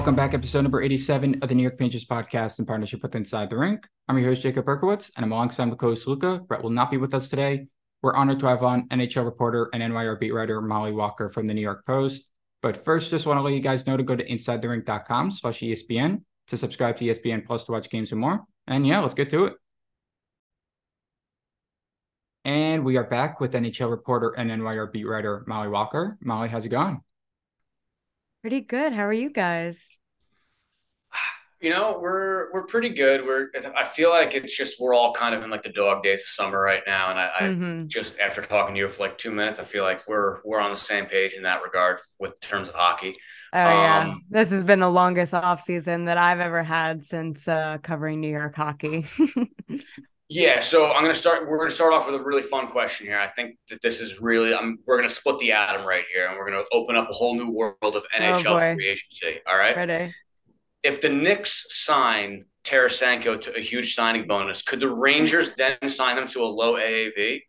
welcome back. Episode number 87 of the New York Rangers podcast in partnership with Inside the Rink. I'm your host, Jacob Berkowitz, and I'm alongside my co host, Luca. Brett will not be with us today. We're honored to have on NHL reporter and NYR beat writer Mollie Walker from the New York Post. But first, just want to let you guys know to go to InsideTheRink.com slash ESPN to subscribe to ESPN Plus to watch games and more. And yeah, let's get to it. And we are back with NHL reporter and NYR beat writer Mollie Walker. Mollie, how's it going? Pretty good. How are you guys? You know, we're we're pretty good. We're I feel like it's just we're all kind of in like the dog days of summer right now. And I, mm-hmm. I just after talking to you for like two minutes, I feel like we're we're on the same page in that regard with terms of hockey. Oh um, yeah. This has been the longest off season that I've ever had since uh, covering New York hockey. Yeah, so I'm gonna start. We're gonna start off with a really fun question here. I think that this is really. I'm, we're gonna split the atom right here, and we're gonna open up a whole new world of NHL oh free agency. All right. Ready. If the Knicks sign Tarasenko to a huge signing bonus, could the Rangers then sign him to a low AAV?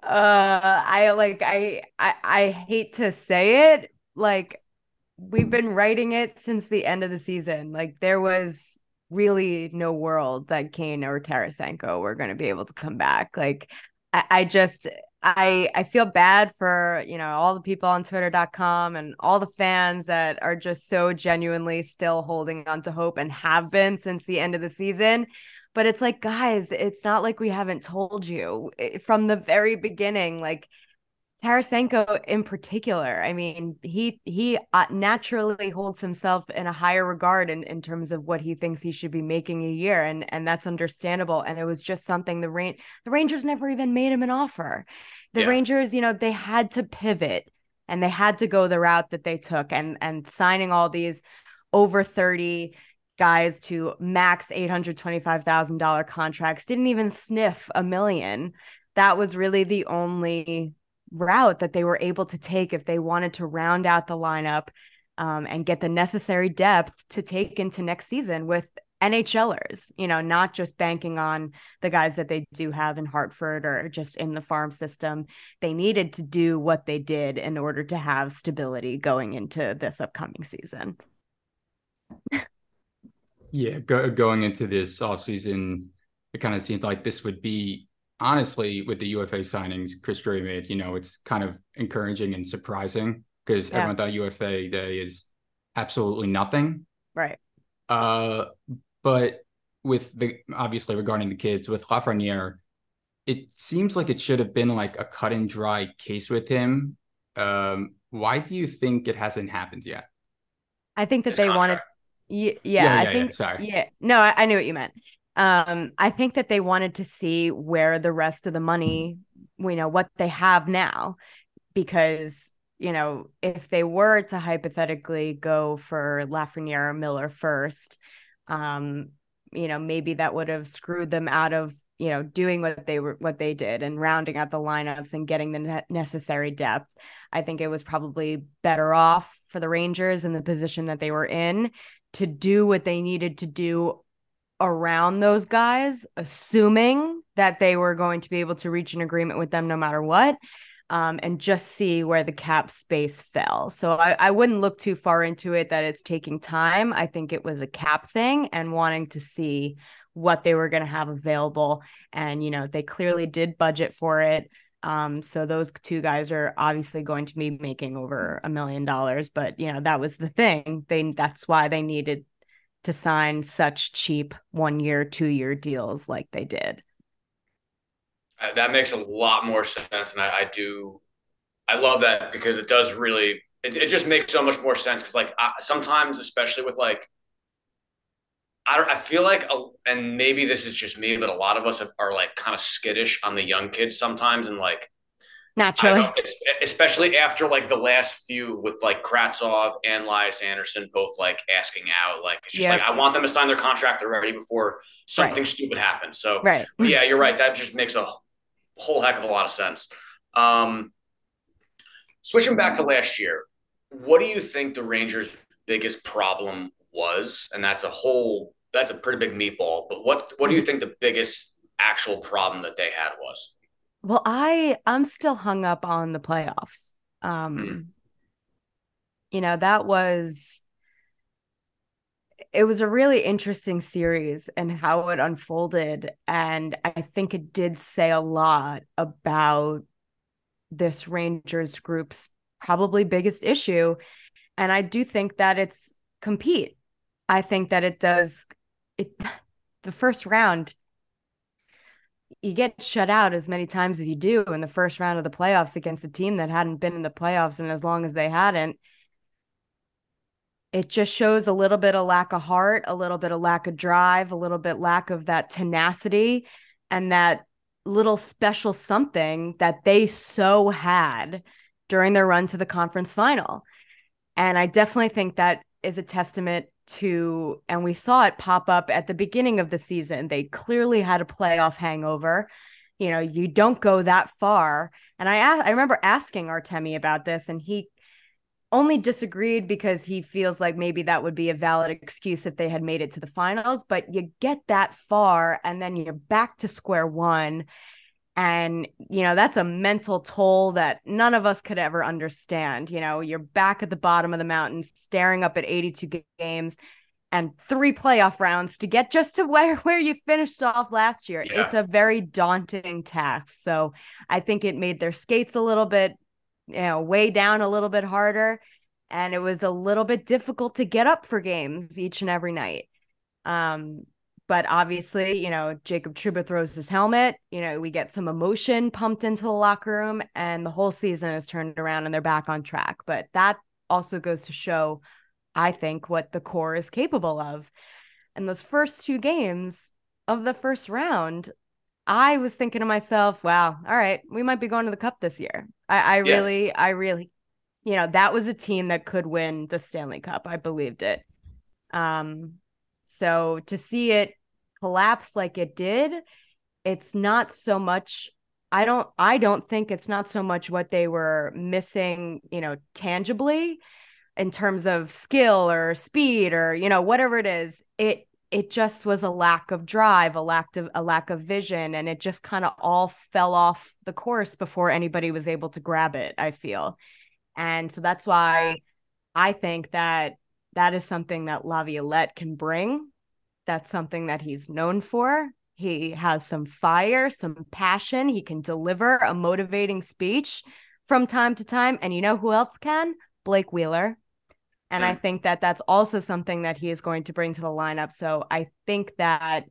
Uh, I like. I I I hate to say it. Like, we've been writing it since the end of the season. Like, there was really no world that Kane or Tarasenko were going to be able to come back. Like, I, I just, I, I feel bad for, you know, all the people on twitter.com and all the fans that are just so genuinely still holding on to hope and have been since the end of the season. But it's like, guys, it's not like we haven't told you eh, from the very beginning. Like, Tarasenko in particular, I mean, he he uh, naturally holds himself in a higher regard in, in terms of what he thinks he should be making a year, and and that's understandable. And it was just something the rain the Rangers never even made him an offer. The yeah. Rangers, you know, they had to pivot and they had to go the route that they took, and and signing all these over thirty guys to max eight hundred twenty five thousand dollar contracts didn't even sniff a million. That was really the only route that they were able to take if they wanted to round out the lineup um, and get the necessary depth to take into next season with NHLers, you know, not just banking on the guys that they do have in Hartford or just in the farm system. They needed to do what they did in order to have stability going into this upcoming season. yeah, go, going into this offseason, it kind of seemed like this would be honestly, with the UFA signings Chris Drury made, you know, it's kind of encouraging and surprising because yeah. everyone thought UFA day is absolutely nothing. Right. Uh, but with the obviously regarding the kids with Lafreniere, it seems like it should have been like a cut and dry case with him. Um, why do you think it hasn't happened yet? I think that they wanted. Yeah, yeah, yeah, I think. Yeah, sorry. Yeah, no, I, I knew what you meant um i think that they wanted to see where the rest of the money you know what they have now. Because you know if they were to hypothetically go for lafreniere or miller first um you know maybe that would have screwed them out of you know doing what they were what they did and rounding out the lineups and getting the necessary depth. I think it was probably better off for the rangers in the position that they were in to do what they needed to do around those guys, assuming that they were going to be able to reach an agreement with them no matter what, um, and just see where the cap space fell. So I, I wouldn't look too far into it that it's taking time. I think it was a cap thing and wanting to see what they were going to have available. And, you know, they clearly did budget for it. Um, so those two guys are obviously going to be making over a million dollars, but you know, that was the thing. They that's why they needed to sign such cheap one year, two year deals like they did. Uh, that makes a lot more sense. And I, I do, I love that because it does really, it, it just makes so much more sense. Cause like I, sometimes, especially with like, I, I feel like, a, and maybe this is just me, but a lot of us are like kind of skittish on the young kids sometimes. And like, Naturally. especially after like the last few with like Kravtsov and Lias Andersson both like asking out. Like, it's just yep. like, I want them to sign their contract already before something right. stupid happens. So, right. yeah, you're right. That just makes a whole heck of a lot of sense. Um, switching back to last year, what do you think the Rangers' biggest problem was? And that's a whole, that's a pretty big meatball. But what, what do you think the biggest actual problem that they had was? Well, I I'm still hung up on the playoffs. Um mm. you know, that was it was a really interesting series and how it unfolded. And I think it did say a lot about this Rangers group's probably biggest issue. And I do think that it's compete. I think that it does it the first round you get shut out as many times as you do in the first round of the playoffs against a team that hadn't been in the playoffs and as long as they hadn't it just shows a little bit of lack of heart, a little bit of lack of drive, a little bit lack of that tenacity and that little special something that they so had during their run to the conference final. And I definitely think that is a testament to, and we saw it pop up at the beginning of the season. They clearly had a playoff hangover. You know, you don't go that far. And I I remember asking Artemi about this, and he only disagreed because he feels like maybe that would be a valid excuse if they had made it to the finals. But you get that far and then you're back to square one. And, you know, that's a mental toll that none of us could ever understand. You know, you're back at the bottom of the mountain, staring up at 82 games and three playoff rounds to get just to where, where you finished off last year. Yeah. It's a very daunting task. So I think it made their skates a little bit you know, way down a little bit harder. And it was a little bit difficult to get up for games each and every night. Um, but obviously, you know, Jacob Trouba throws his helmet. You know, we get some emotion pumped into the locker room, and the whole season is turned around and they're back on track. But that also goes to show, I think, what the core is capable of. And those first two games of the first round, I was thinking to myself, wow, all right, we might be going to the cup this year. I, I yeah. really, I really, you know, that was a team that could win the Stanley Cup. I believed it. Um, so to see it collapse like it did, it's not so much I don't I don't think it's not so much what they were missing, you know, tangibly in terms of skill or speed or you know whatever it is. It it just was a lack of drive, a lack of a lack of vision, and it just kind of all fell off the course before anybody was able to grab it. I feel, and so that's why I think that that is something that Laviolette can bring. That's something that he's known for. He has some fire, some passion. He can deliver a motivating speech from time to time. And you know who else can? Blake Wheeler. And yeah. I hmm. think that that's also something that he is going to bring to the lineup. So I think that,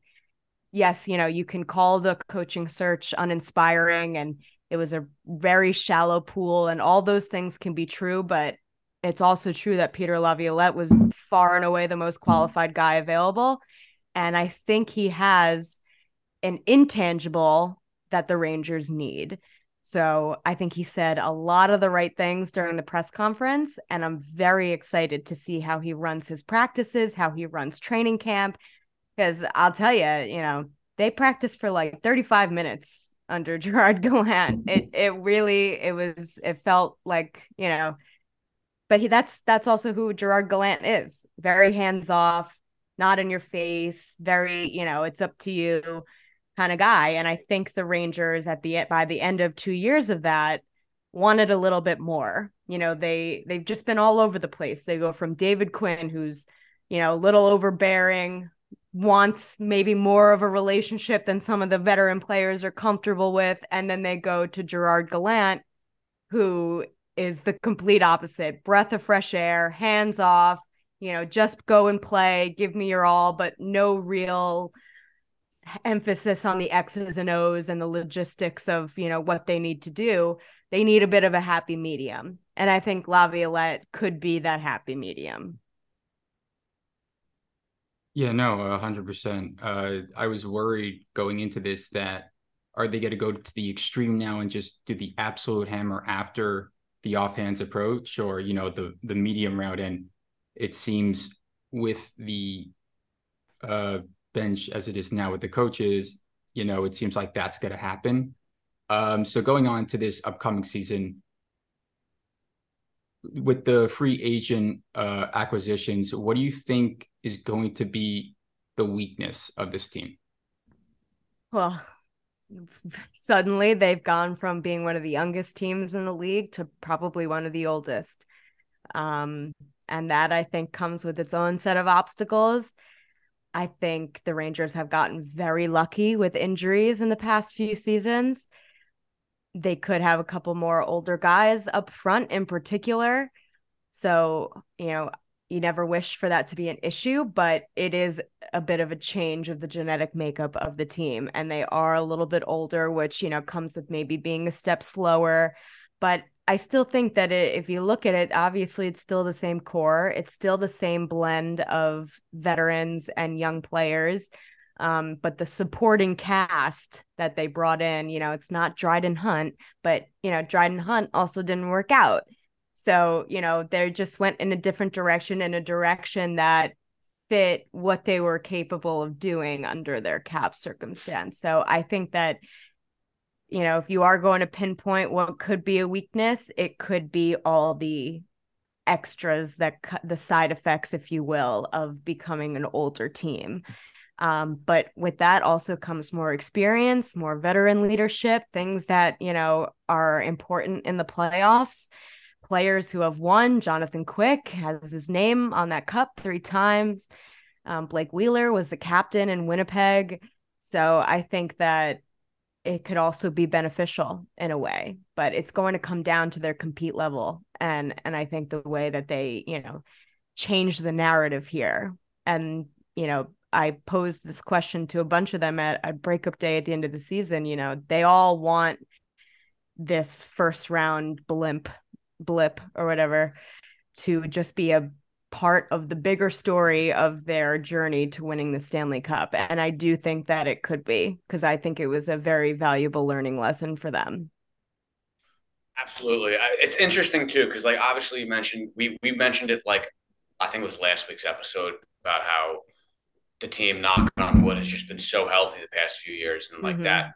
yes, you know, you can call the coaching search uninspiring and it was a very shallow pool and all those things can be true. But it's also true that Peter Laviolette was far and away the most qualified guy available. And I think he has an intangible that the Rangers need. So I think he said a lot of the right things during the press conference. And I'm very excited to see how he runs his practices, how he runs training camp. Because I'll tell you, you know, they practiced for like 35 minutes under Gerard Gallant. It it really it was it felt like, you know, but he that's that's also who Gerard Gallant is. Very hands off, not in your face, very, you know, it's up to you kind of guy. And I think the Rangers at the by the end of two years of that wanted a little bit more. You know, they they've just been all over the place. They go from David Quinn, who's, you know, a little overbearing, wants maybe more of a relationship than some of the veteran players are comfortable with. And then they go to Gerard Gallant, who is the complete opposite breath of fresh air, hands off, you know, just go and play, give me your all, but no real emphasis on the X's and O's and the logistics of, you know, what they need to do. They need a bit of a happy medium. And I think Laviolette could be that happy medium. Yeah, no, hundred uh, percent. I was worried going into this that are they going to go to the extreme now and just do the absolute hammer after the offhands approach, or you know the the medium route? And it seems with the uh, bench as it is now with the coaches, you know, it seems like that's going to happen. Um, so going on to this upcoming season, with the free agent uh, acquisitions, what do you think is going to be the weakness of this team? Well, suddenly they've gone from being one of the youngest teams in the league to probably one of the oldest. Um, And that I think comes with its own set of obstacles. I think the Rangers have gotten very lucky with injuries in the past few seasons. They could have a couple more older guys up front in particular. So, you know, you never wish for that to be an issue, but it is a bit of a change of the genetic makeup of the team. And they are a little bit older, which, you know, comes with maybe being a step slower. But I still think that it, if you look at it, obviously it's still the same core. It's still the same blend of veterans and young players. Um, but the supporting cast that they brought in, you know, it's not Dryden Hunt, but you know, Dryden Hunt also didn't work out. So, you know, they just went in a different direction, in a direction that fit what they were capable of doing under their cap circumstance. So I think that, you know, if you are going to pinpoint what could be a weakness, it could be all the extras that the side effects, if you will, of becoming an older team. Um, but with that also comes more experience, more veteran leadership, things that, you know, are important in the playoffs players who have won. Jonathan Quick has his name on that cup three times. Um, Blake Wheeler was the captain in Winnipeg. So I think that it could also be beneficial in a way, but it's going to come down to their compete level. And and I think the way that they, you know, change the narrative here. And, you know, I posed this question to a bunch of them at, at breakup day at the end of the season. You know, they all want this first round blimp blip or whatever to just be a part of the bigger story of their journey to winning the Stanley Cup. And I do think that it could be because I think it was a very valuable learning lesson for them. Absolutely. It's interesting too, because like obviously you mentioned we we mentioned it like I think it was last week's episode about how the team knock on wood has just been so healthy the past few years and like mm-hmm. that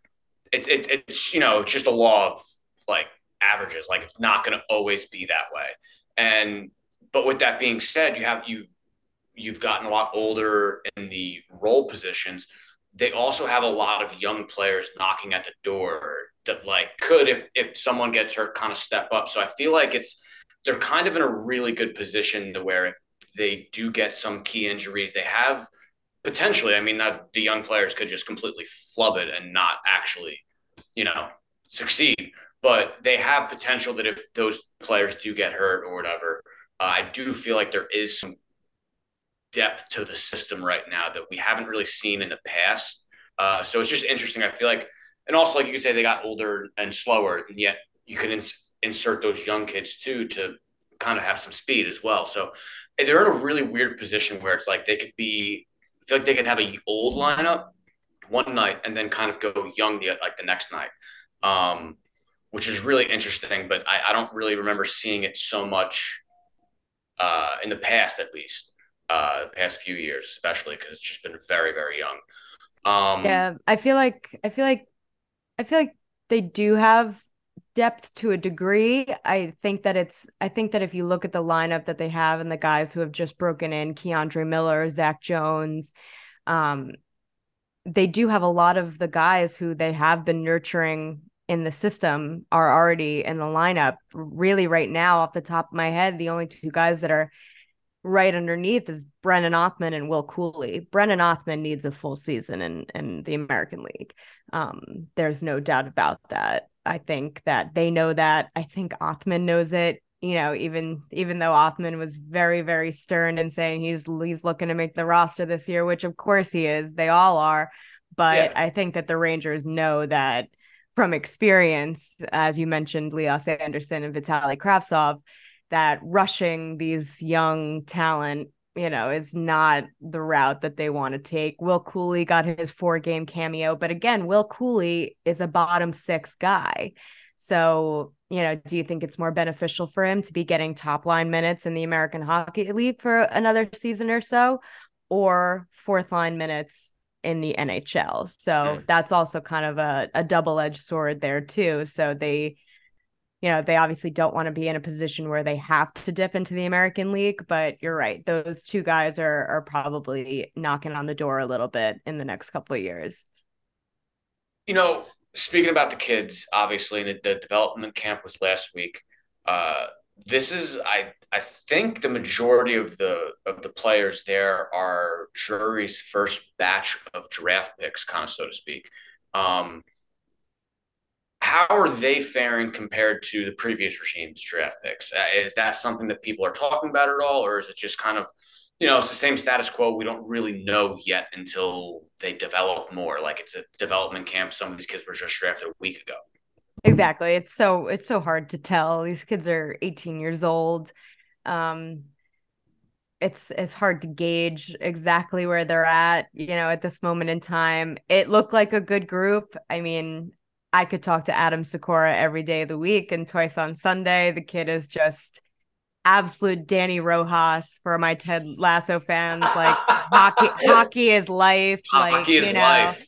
it, it it's you know it's just a law of like averages. Like it's not going to always be that way. And but with that being said, you have you you've gotten a lot older in the role positions. They also have a lot of young players knocking at the door that like could if if someone gets hurt kind of step up. So I feel like it's they're kind of in a really good position to where if they do get some key injuries, they have potentially. I mean, not, the young players could just completely flub it and not actually, you know, succeed but they have potential that if those players do get hurt or whatever, uh, I do feel like there is some depth to the system right now that we haven't really seen in the past. Uh, so it's just interesting. I feel like, and also like you could say, they got older and slower, and yet you can ins- insert those young kids too to kind of have some speed as well. So they're in a really weird position where it's like they could be, I feel like they could have a old lineup one night and then kind of go young the, like the next night. Um, which is really interesting. But I, I don't really remember seeing it so much uh, in the past, at least uh, the past few years, especially because it's just been very, very young. Um, yeah, I feel like I feel like I feel like they do have depth to a degree. I think that it's I think that if you look at the lineup that they have and the guys who have just broken in, K'Andre Miller, Zach Jones, um, they do have a lot of the guys who they have been nurturing in the system are already in the lineup. Really, right now, off the top of my head, the only two guys that are right underneath is Brennan Othmann and Will Cooley. Brennan Othmann needs a full season in in the American League. Um, there's no doubt about that. I think that they know that. I think Othmann knows it. You know, even even though Othmann was very very stern in saying he's he's looking to make the roster this year, which of course he is. They all are. But yeah. I think that the Rangers know that from experience, as you mentioned, Lias Andersson and Vitali Kravtsov, that rushing these young talent, you know, is not the route that they want to take. Will Cooley got his four game cameo, but again, Will Cooley is a bottom six guy. So, you know, do you think it's more beneficial for him to be getting top line minutes in the American Hockey League for another season or so, or fourth line minutes in the NHL. So mm. that's also kind of a, a double edged sword there, too. So they, you know, they obviously don't want to be in a position where they have to dip into the American League. But you're right. Those two guys are, are probably knocking on the door a little bit in the next couple of years. You know, speaking about the kids, obviously, the, the development camp was last week. Uh, this is I I think the majority of the of the players there are Drury's first batch of draft picks, kind of so to speak. Um, how are they faring compared to the previous regime's draft picks? Uh, is that something that people are talking about at all, or is it just kind of you know, it's the same status quo. We don't really know yet until they develop more. Like it's a development camp. Some of these kids were just drafted a week ago. Exactly. It's so it's so hard to tell. These kids are 18 years old. Um it's it's hard to gauge exactly where they're at, you know, at this moment in time. It looked like a good group. I mean, I could talk to Adam Sykora every day of the week and twice on Sunday. The kid is just absolute Dani Rojas for my Ted Lasso fans. Like hockey, hockey is life. Hockey like is you know, life.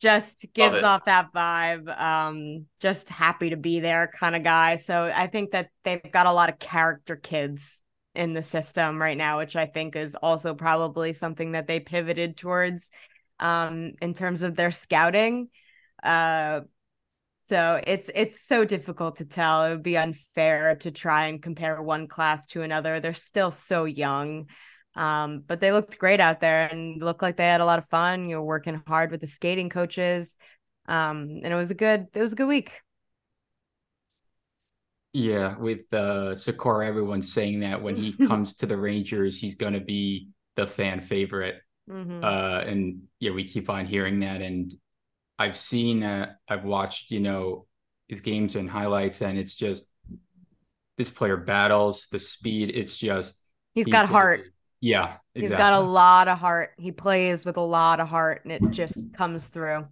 Just gives off that vibe. Um, just happy to be there kind of guy. So I think that they've got a lot of character kids in the system right now, which I think is also probably something that they pivoted towards um in terms of their scouting. Uh so it's it's so difficult to tell. It would be unfair to try and compare one class to another. They're still so young. Um, but they looked great out there and looked like they had a lot of fun. You were working hard with the skating coaches. Um, and it was a good it was a good week. Yeah, with uh Sykora, everyone's saying that when he comes to the Rangers, he's gonna be the fan favorite. Mm-hmm. Uh, and yeah, we keep on hearing that. And I've seen, uh, I've watched, you know, his games and highlights, and it's just this player battles the speed. It's just he's, he's got heart. Be, yeah, exactly. he's got a lot of heart. He plays with a lot of heart, and it just comes through.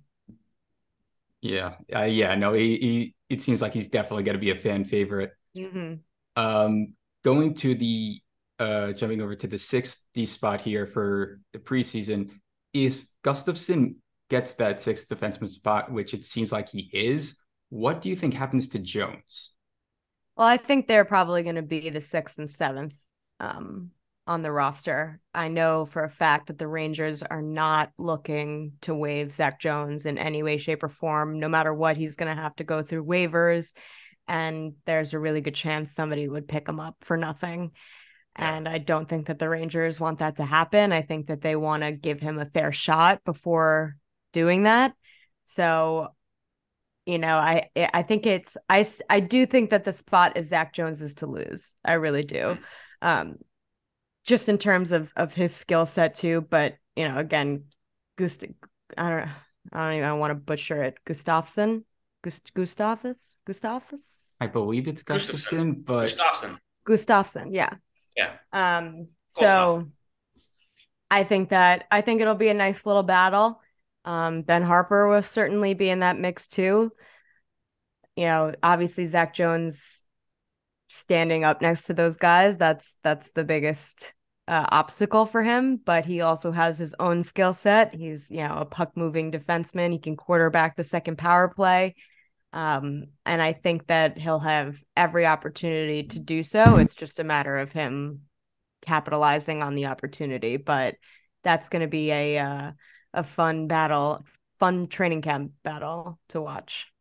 Yeah, uh, yeah, no, he, he it seems like he's definitely going to be a fan favorite. Mm-hmm. Um, going to the uh, jumping over to the sixth D spot here for the preseason is Gustafsson gets that sixth defenseman spot, which it seems like he is. What do you think happens to Jones? Well, I think they're probably going to be the sixth and seventh um, on the roster. I know for a fact that the Rangers are not looking to waive Zach Jones in any way, shape, or form. No matter what, he's going to have to go through waivers. And there's a really good chance somebody would pick him up for nothing. And I don't think that the Rangers want that to happen. I think that they want to give him a fair shot before doing that. So, you know, I I think it's I I do think that the spot is Zach Jones's to lose. I really do. Um, just in terms of of his skill set too. But you know, again, Gust I don't I don't even want to butcher it. Gustafsson, Gust Gustavus, Gustavus. I believe it's Gustafsson, but Gustafsson. Gustafsson, yeah. Yeah. Um. So. I think that I think it'll be a nice little battle. Um, ben Harpur will certainly be in that mix too. You know, obviously Zach Jones standing up next to those guys, that's that's the biggest uh, obstacle for him, but he also has his own skill set. He's, you know, a puck moving defenseman. He can quarterback the second power play. Um, and I think that he'll have every opportunity to do so. It's just a matter of him capitalizing on the opportunity. But that's going to be a uh, a fun battle, fun training camp battle to watch.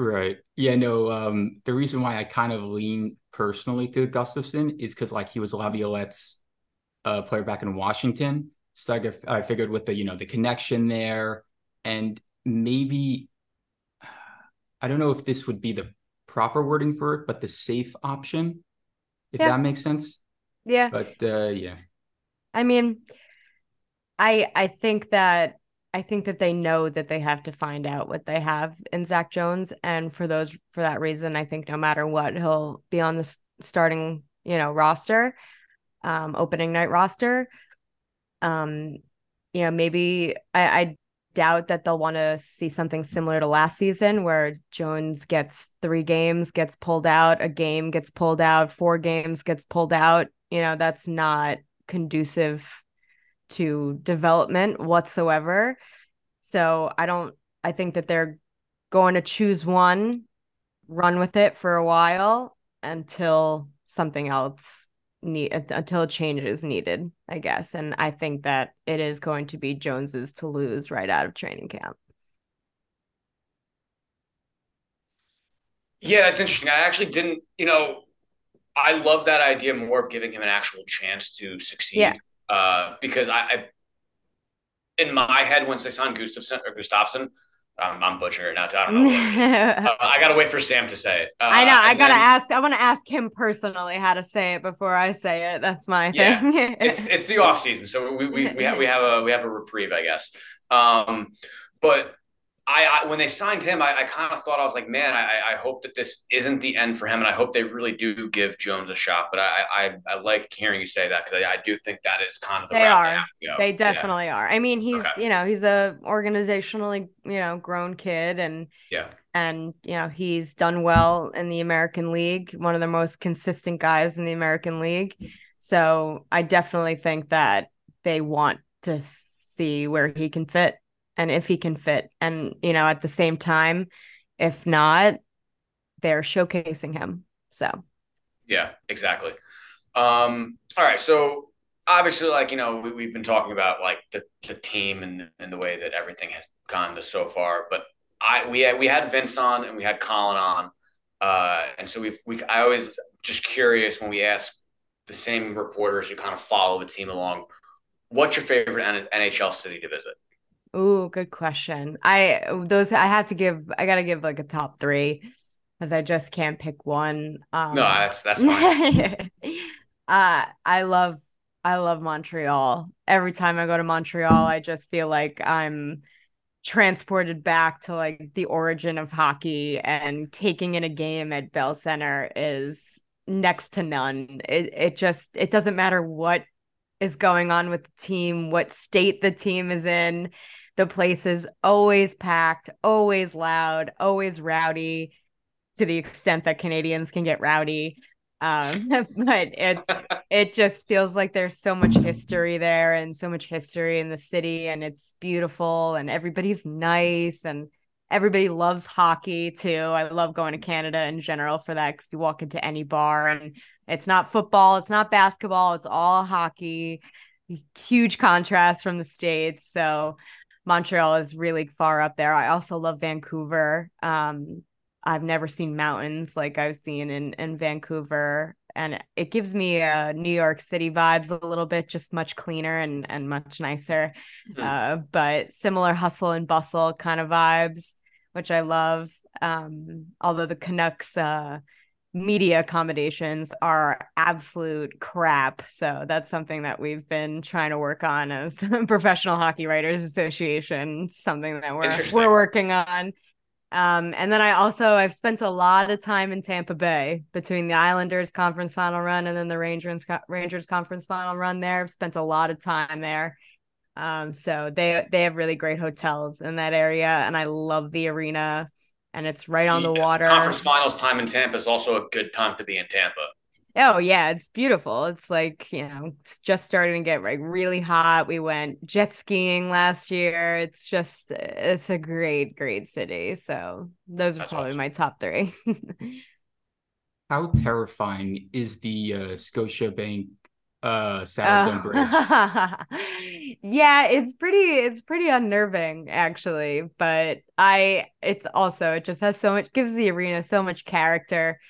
Right. Yeah, no, um, the reason why I kind of lean personally to Gustafsson is because like he was Laviolette's uh, player back in Washington. So I, I figured with the, you know, the connection there and maybe I don't know if this would be the proper wording for it, but the safe option, if yeah. that makes sense. Yeah. But uh yeah. I mean, I I think that I think that they know that they have to find out what they have in Zach Jones, and for those for that reason, I think no matter what, he'll be on the starting you know roster, um, opening night roster. Um, you know, maybe I, I doubt that they'll want to see something similar to last season where Jones gets three games, gets pulled out, a game gets pulled out, four games gets pulled out. You know, that's not conducive to development whatsoever. So I don't, I think that they're going to choose one, run with it for a while until something else need until a change is needed, I guess. And I think that it is going to be Jones's to lose right out of training camp. Yeah, that's interesting. I actually didn't, you know, I love that idea more of giving him an actual chance to succeed. Yeah. Uh, because I, I, in my head, once they signed Gustafsson or Gustafsson, um, I'm butchering it now. I don't know. uh, I gotta wait for Sam to say it. Uh, I know. I gotta then, ask. I want to ask him personally how to say it before I say it. That's my Yeah. thing. It's, it's the off season, so we we we have we have a we have a reprieve, I guess. Um, but I, I when they signed him, I, I kind of thought I was like, man, I, I hope that this isn't the end for him, and I hope they really do give Jones a shot. But I I, I like hearing you say that because I, I do think that is kind of the They are. have to go. They Yeah. definitely are. I mean, he's Okay. you know he's a organizationally you know grown kid, and Yeah. and you know he's done well in the American League, one of the most consistent guys in the American League. So I definitely think that they want to see where he can fit and if he can fit, and you know at the same time, if not, they're showcasing him. So Yeah, exactly. Um, all right, so obviously, like you know, we, we've been talking about like the, the team and and the way that everything has gone to so far. But I we had we had Vince on and we had Colin on, uh, and so we've we I always just curious when we ask the same reporters who kind of follow the team along, what's your favorite NHL city to visit? Ooh, good question. I those I have to give I gotta give like a top three because I just can't pick one. Um No, that's that's fine. uh I love I love Montreal. Every time I go to Montreal, I just feel like I'm transported back to like the origin of hockey and taking in a game at Bell Center is next to none. It it just it doesn't matter what is going on with the team, what state the team is in. The place is always packed, always loud, always rowdy to the extent that Canadians can get rowdy. Um, but it's it just feels like there's so much history there and so much history in the city and it's beautiful and everybody's nice and everybody loves hockey too. I love going to Canada in general for that because you walk into any bar and it's not football, it's not basketball, it's all hockey. Huge contrast from the States. So Montreal is really far up there. I also love Vancouver. Um, I've never seen mountains like I've seen in in Vancouver, and it gives me uh, New York City vibes a little bit, just much cleaner and and much nicer. Hmm. Uh, but similar hustle and bustle kind of vibes, which I love. Um, although the Canucks uh, media accommodations are absolute crap, so that's something that we've been trying to work on as the Professional Hockey Writers Association. Something that we're we're working on. Um, and then I also I've spent a lot of time in Tampa Bay between the Islanders conference final run and then the Rangers Rangers conference final run there. I've spent a lot of time there. Um, so they they have really great hotels in that area, and I love the arena, and it's right on the water. Conference finals time in Tampa is also a good time to be in Tampa. Oh yeah, it's beautiful. It's like, you know, just starting to get like really hot. We went jet skiing last year. It's just it's a great, great city. So those are That's probably awesome. my top three. How terrifying is the uh, Scotiabank uh, Saddledome Bridge? Oh. yeah, it's pretty it's pretty unnerving actually, but I it's also it just has so much gives the arena so much character.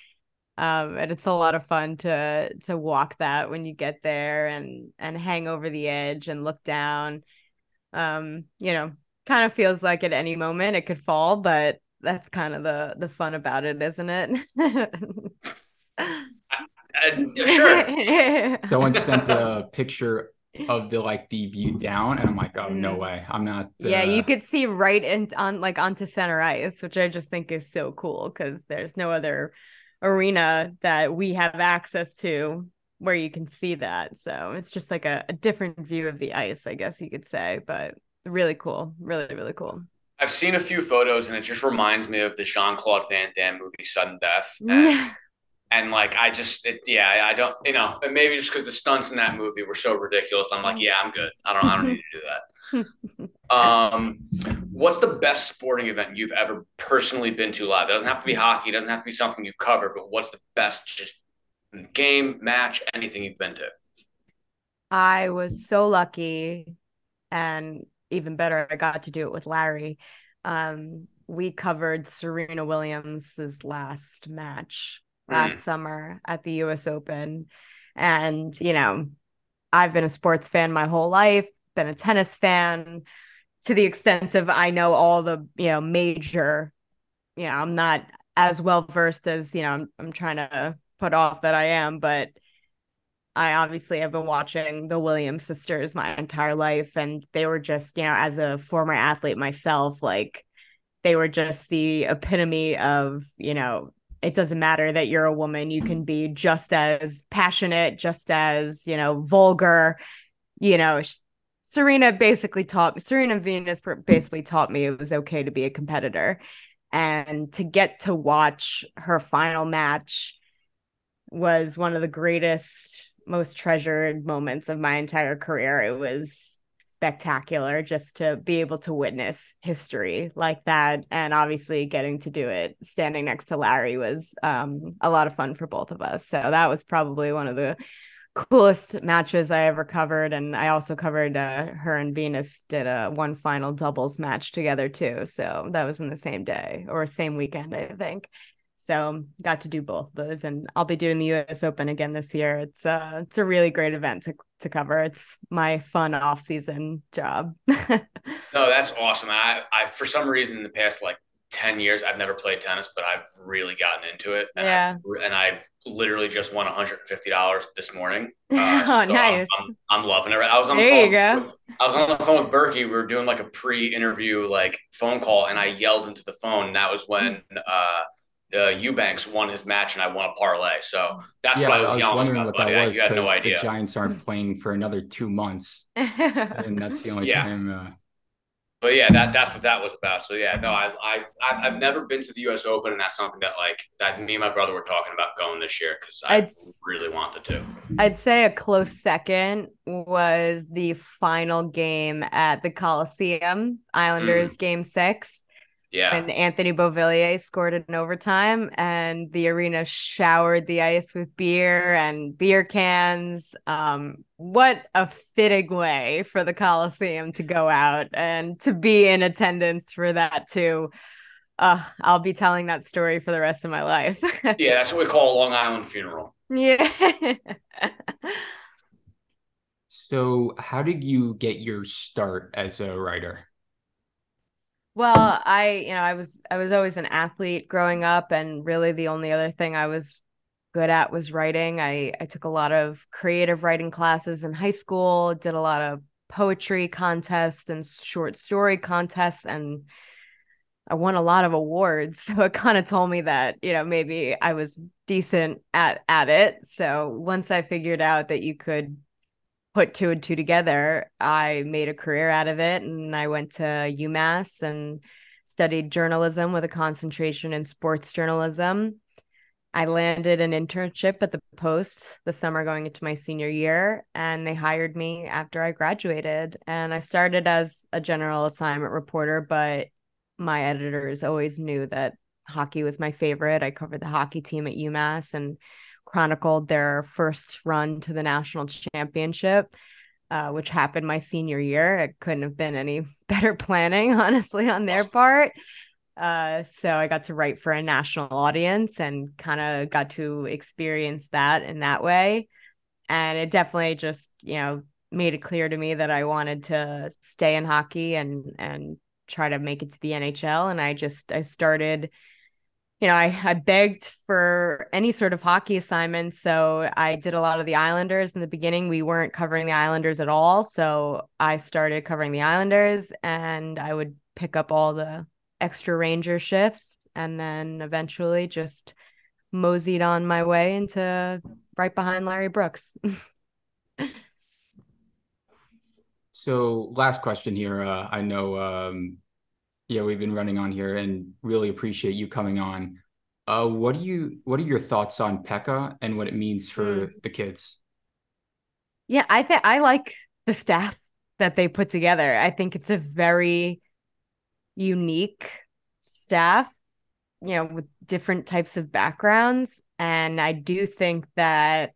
Um, and it's a lot of fun to to walk that when you get there and and hang over the edge and look down. Um, you know, kind of feels like at any moment it could fall, but that's kind of the the fun about it, isn't it? Uh, sure. Someone sent a picture of the like the view down, and I'm like, oh no Mm. way, I'm not. Yeah, you uh, could see right in on like onto center ice, which I just think is so cool because there's no other arena that we have access to where you can see that. So it's just like a, a different view of the ice, I guess you could say, but really cool. Really, really cool. I've seen a few photos and it just reminds me of the Jean Claude Van Damme movie Sudden Death. And, and like, I just, it, yeah, I don't, you know, and maybe just because the stunts in that movie were so ridiculous. I'm like, yeah, I'm good. I don't, I don't need to do that. Um, what's the best sporting event you've ever personally been to live? It doesn't have to be hockey. It doesn't have to be something you've covered, but what's the best just game, match, anything you've been to? I was so lucky and even better, I got to do it with Larry. Um, we covered Serena Williams's last match last mm. summer at the US Open. And, you know, I've been a sports fan my whole life, been a tennis fan to the extent of I know all the, you know, major, you know, I'm not as well versed as, you know, I'm, I'm trying to put off that I am, but I obviously have been watching the Williams sisters my entire life. And they were just, you know, as a former athlete myself, like they were just the epitome of, you know, it doesn't matter that you're a woman, you can be just as passionate, just as, you know, vulgar, you know. Serena basically taught Serena Venus basically taught me it was okay to be a competitor. And to get to watch her final match was one of the greatest most treasured moments of my entire career. It was spectacular just to be able to witness history like that and obviously getting to do it standing next to Larry was um, a lot of fun for both of us. So that was probably one of the coolest matches I ever covered and I also covered uh, her and Venus did a one final doubles match together too. So that was in the same day or same weekend I think. So got to do both of those, and I'll be doing the U.S. Open again this year. It's uh, it's a really great event to to cover. It's my fun off season job. no, that's awesome. I, I for some reason in the past like ten years, I've never played tennis, but I've really gotten into it. And yeah, I, and I literally just won one hundred and fifty dollars this morning. Uh, oh, so nice. I'm, I'm, I'm, loving it. I was on the there phone. You go. I was on the phone with Berkey. We were doing like a pre-interview like phone call, and I yelled into the phone. And that was when. uh uh, Eubanks won his match and I won a parlay. So that's yeah, what I was, I was wondering about, what buddy. that was because no idea. the Giants aren't playing for another two months, and that's the only yeah. time. Uh... But yeah, that that's what that was about. So yeah, no, I I I've never been to the U.S. Open, and that's something that like that me and my brother were talking about going this year because I I'd, really wanted to. I'd say a close second was the final game at the Coliseum, Islanders mm. Game Six yeah. And Anthony Beauvillier scored it in overtime, and the arena showered the ice with beer and beer cans. Um, what a fitting way for the Coliseum to go out and to be in attendance for that too. Uh, I'll be telling that story for the rest of my life. yeah, that's what we call a Long Island funeral. Yeah. so, how did you get your start as a writer? Well, I, you know, I was I was always an athlete growing up and really the only other thing I was good at was writing. I I took a lot of creative writing classes in high school, did a lot of poetry contests and short story contests and I won a lot of awards. So it kind of told me that, you know, maybe I was decent at at it. So once I figured out that you could put two and two together, I made a career out of it. And I went to UMass and studied journalism with a concentration in sports journalism. I landed an internship at the Post the summer going into my senior year, and they hired me after I graduated. And I started as a general assignment reporter, but my editors always knew that hockey was my favorite. I covered the hockey team at UMass and chronicled their first run to the national championship, uh, which happened my senior year. It couldn't have been any better planning, honestly, on their part. Uh, so I got to write for a national audience and kind of got to experience that in that way. And it definitely just, you know, made it clear to me that I wanted to stay in hockey and and try to make it to the NHL. And I just I started you know, I, I begged for any sort of hockey assignment. So I did a lot of the Islanders in the beginning. We weren't covering the Islanders at all. So I started covering the Islanders and I would pick up all the extra Ranger shifts and then eventually just moseyed on my way into right behind Larry Brooks. so last question here. Uh, I know um, yeah, we've been running on here and really appreciate you coming on. Uh, what do you what are your thoughts on Peca and what it means for mm. the kids? Yeah, I think I like the staff that they put together. I think it's a very unique staff, you know, with different types of backgrounds. And I do think that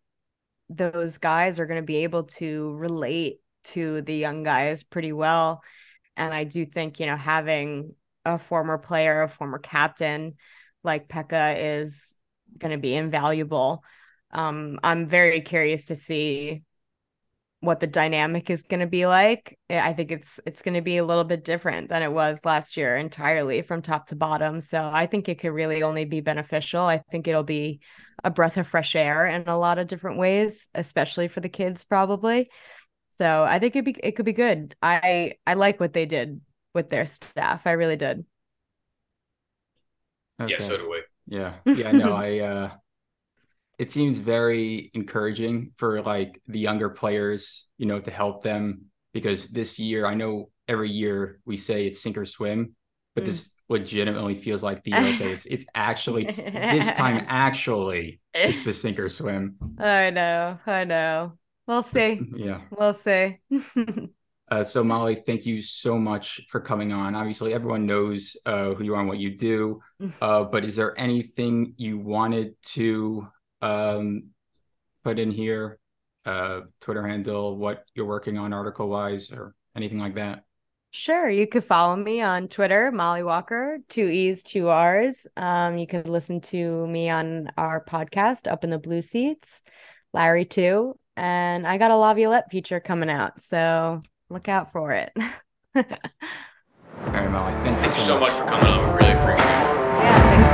those guys are going to be able to relate to the young guys pretty well. And I do think, you know, having a former player, a former captain like Peca is going to be invaluable. Um, I'm very curious to see what the dynamic is going to be like. I think it's it's going to be a little bit different than it was last year entirely from top to bottom. So I think it could really only be beneficial. I think it'll be a breath of fresh air in a lot of different ways, especially for the kids probably. So I think it be it could be good. I I like what they did with their staff. I really did. Okay. Yeah, so do we. Yeah. Yeah, no, I uh it seems very encouraging for like the younger players, you know, to help them because this year I know every year we say it's sink or swim, but mm. this legitimately feels like the year that it's it's actually this time actually it's the sink or swim. I know, I know. We'll see. yeah, we'll see. uh, so Mollie, thank you so much for coming on. Obviously, everyone knows uh, who you are and what you do. Uh, but is there anything you wanted to um, put in here, uh, Twitter handle, what you're working on article wise, or anything like that? Sure. You could follow me on Twitter, Mollie Walker, two E's, two R's. Um, you could listen to me on our podcast, Up in the Blue Seats, Larry too. And I got a Laviolette feature coming out. So look out for it. All right, Mollie. Thank, thank you so much. much for coming on. We really appreciate it.